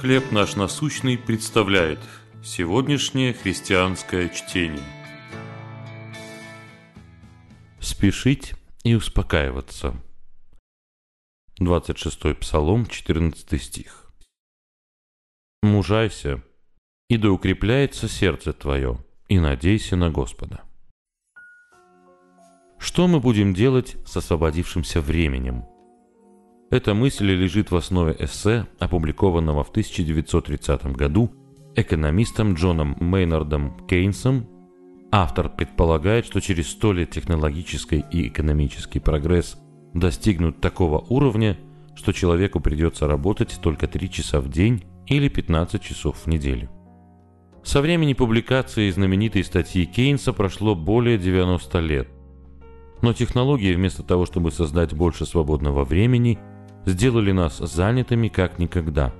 «Хлеб наш насущный» представляет сегодняшнее христианское чтение. Спешить и успокаиваться. 26 Псалом, 14 стих. «Мужайся, и да укрепляется сердце твое, и надейся на Господа». Что мы будем делать с освободившимся временем – эта мысль лежит в основе эссе, опубликованного в 1930 году экономистом Джоном Мейнардом Кейнсом. Автор предполагает, что через сто лет технологический и экономический прогресс достигнут такого уровня, что человеку придется работать только 3 часа в день или 15 часов в неделю. Со времени публикации знаменитой статьи Кейнса прошло более 90 лет. Но технологии вместо того, чтобы создать больше свободного времени – сделали нас занятыми как никогда.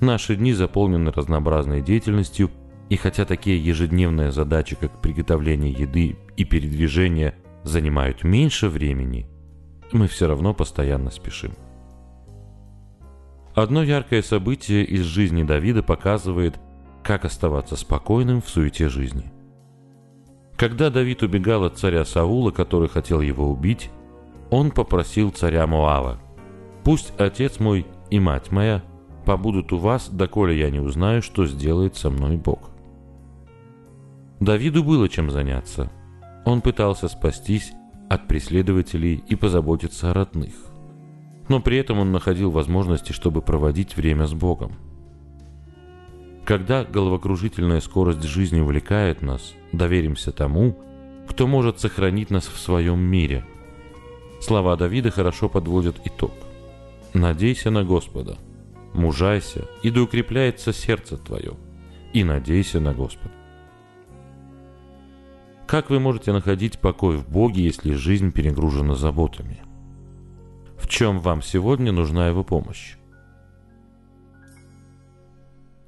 Наши дни заполнены разнообразной деятельностью, и хотя такие ежедневные задачи, как приготовление еды и передвижение, занимают меньше времени, мы все равно постоянно спешим. Одно яркое событие из жизни Давида показывает, как оставаться спокойным в суете жизни. Когда Давид убегал от царя Саула, который хотел его убить, он попросил царя Моава – Пусть отец мой и мать моя побудут у вас, доколе я не узнаю, что сделает со мной Бог. Давиду было чем заняться. Он пытался спастись от преследователей и позаботиться о родных. Но при этом он находил возможности, чтобы проводить время с Богом. Когда головокружительная скорость жизни увлекает нас, доверимся тому, кто может сохранить нас в своем мире. Слова Давида хорошо подводят итог. Надейся на Господа, мужайся, и да укрепляется сердце твое, и надейся на Господа. Как вы можете находить покой в Боге, если жизнь перегружена заботами? В чем вам сегодня нужна Его помощь?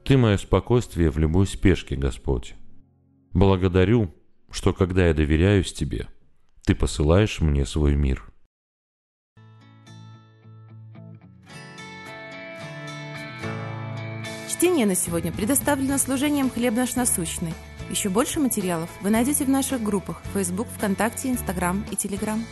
Ты мое спокойствие в любой спешке, Господь. Благодарю, что когда я доверяюсь Тебе, Ты посылаешь мне свой мир. Чтение на сегодня предоставлено служением «Хлеб наш насущный». Еще больше материалов вы найдете в наших группах Facebook, ВКонтакте, Инстаграм и Телеграм.